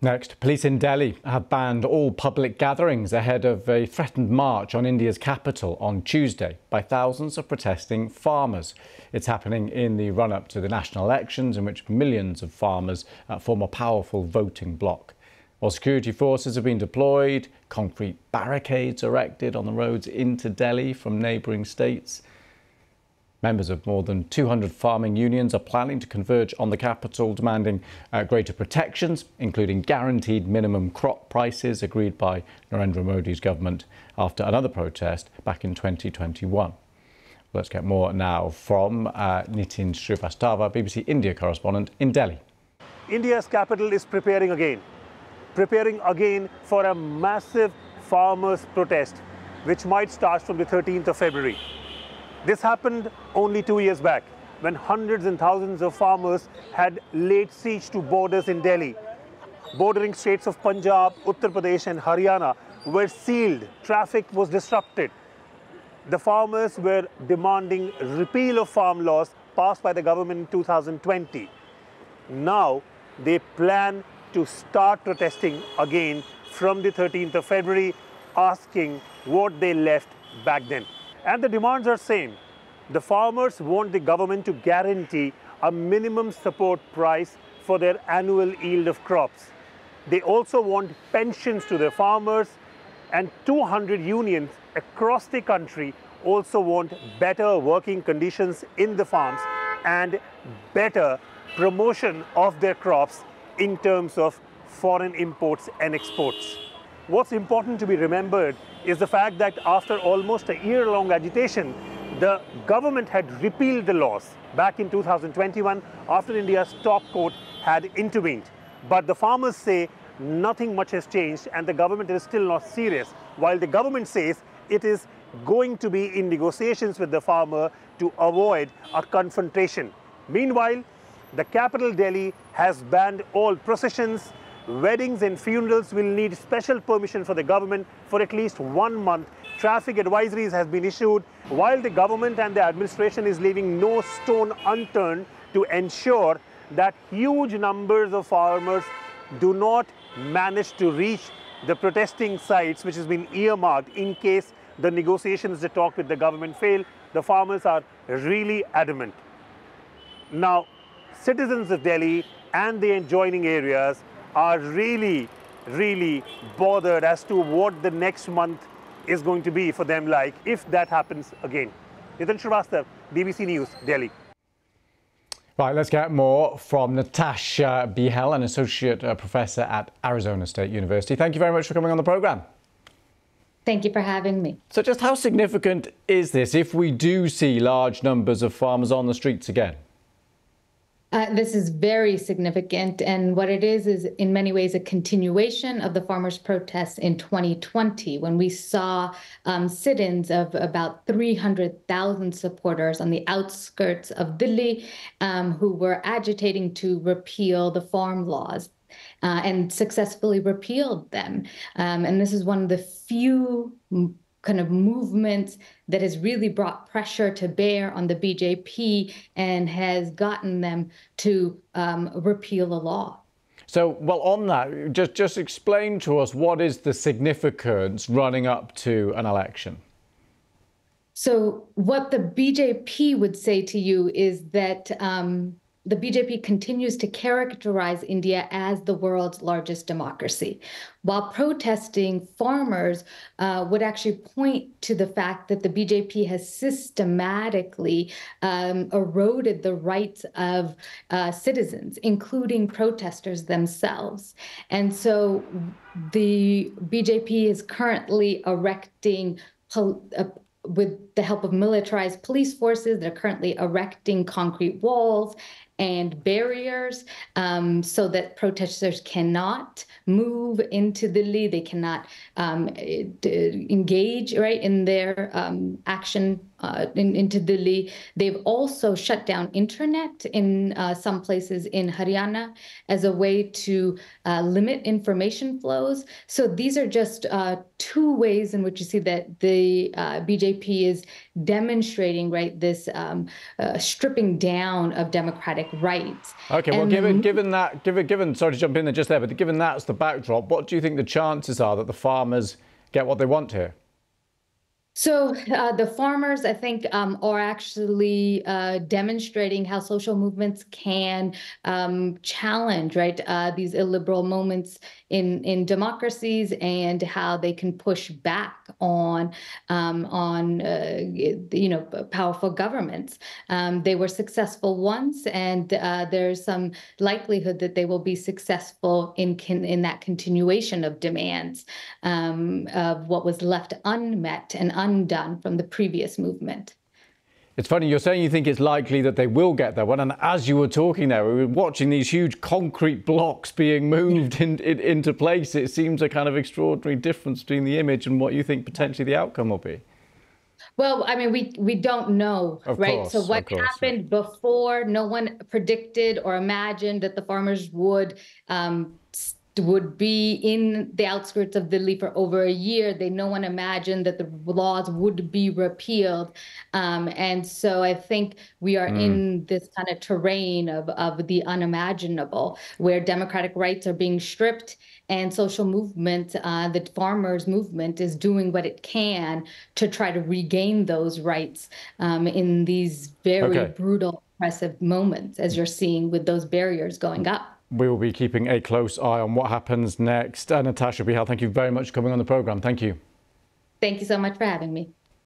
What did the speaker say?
Next, police in Delhi have banned all public gatherings ahead of a threatened march on India's capital on Tuesday by thousands of protesting farmers. It's happening in the run up to the national elections, in which millions of farmers uh, form a powerful voting bloc. While security forces have been deployed, concrete barricades erected on the roads into Delhi from neighbouring states. Members of more than 200 farming unions are planning to converge on the capital, demanding uh, greater protections, including guaranteed minimum crop prices agreed by Narendra Modi's government after another protest back in 2021. Let's get more now from uh, Nitin Srivastava, BBC India correspondent in Delhi. India's capital is preparing again, preparing again for a massive farmers' protest, which might start from the 13th of February. This happened only two years back when hundreds and thousands of farmers had laid siege to borders in Delhi. Bordering states of Punjab, Uttar Pradesh and Haryana were sealed. Traffic was disrupted. The farmers were demanding repeal of farm laws passed by the government in 2020. Now they plan to start protesting again from the 13th of February, asking what they left back then. And the demands are same. The farmers want the government to guarantee a minimum support price for their annual yield of crops. They also want pensions to their farmers and 200 unions across the country also want better working conditions in the farms and better promotion of their crops in terms of foreign imports and exports. What's important to be remembered is the fact that after almost a year-long agitation, the government had repealed the laws back in 2021 after India's top court had intervened. But the farmers say nothing much has changed and the government is still not serious, while the government says it is going to be in negotiations with the farmer to avoid a confrontation. Meanwhile, the capital Delhi has banned all processions, Weddings and funerals will need special permission for the government for at least one month. Traffic advisories have been issued while the government and the administration is leaving no stone unturned to ensure that huge numbers of farmers do not manage to reach the protesting sites which has been earmarked in case the negotiations, the talk with the government fail. The farmers are really adamant. Now, citizens of Delhi and the adjoining areas are really, really bothered as to what the next month is going to be for them like if that happens again. Nitin Srivastav, BBC News, Delhi. Right, let's get more from Natasha Behl, an associate uh, professor at Arizona State University. Thank you very much for coming on the program. Thank you for having me. So, just how significant is this if we do see large numbers of farmers on the streets again? Uh, this is very significant. And what it is, is in many ways a continuation of the farmers' protests in 2020, when we saw um, sit ins of about 300,000 supporters on the outskirts of Delhi um, who were agitating to repeal the farm laws. Uh, and successfully repealed them. Um, and this is one of the few kind of movement that has really brought pressure to bear on the BJP and has gotten them to um, repeal the law. So, well, on that, just just explain to us what is the significance running up to an election. So, what the BJP would say to you is that um, the BJP continues to characterize India as the world's largest democracy, while protesting farmers uh, would actually point to the fact that the BJP has systematically um, eroded the rights of uh, citizens, including protesters themselves. And so the BJP is currently erecting pol- uh, with the help of militarized police forces, they're currently erecting concrete walls and barriers um, so that protesters cannot move into Delhi. They cannot um, engage right in their um, action uh, in, into Delhi. They've also shut down internet in uh, some places in Haryana as a way to uh, limit information flows. So these are just uh, two ways in which you see that the uh, BJP is demonstrating right this um, uh, stripping down of democratic rights. Okay, well, and given given that, given given sorry to jump in there just there, but given that's the backdrop, what do you think the chances are that the farmers get what they want here? So uh, the farmers, I think, um, are actually uh, demonstrating how social movements can um, challenge, right, uh, these illiberal moments in in democracies, and how they can push back on um, on uh, you know powerful governments. Um, they were successful once, and uh, there's some likelihood that they will be successful in in that continuation of demands um, of what was left unmet and un undone from the previous movement. It's funny, you're saying you think it's likely that they will get there. Well, and as you were talking there, we were watching these huge concrete blocks being moved in, in, into place. It seems a kind of extraordinary difference between the image and what you think potentially the outcome will be. Well, I mean, we we don't know, of right? Course, so what course, happened yeah. before? No one predicted or imagined that the farmers would um, would be in the outskirts of Delhi for over a year. They no one imagined that the laws would be repealed, um, and so I think we are mm. in this kind of terrain of of the unimaginable, where democratic rights are being stripped, and social movement, uh, the farmers' movement, is doing what it can to try to regain those rights um, in these very okay. brutal, oppressive moments, as you're seeing with those barriers going up we will be keeping a close eye on what happens next. Uh, Natasha Behl, thank you very much for coming on the programme. Thank you. Thank you so much for having me.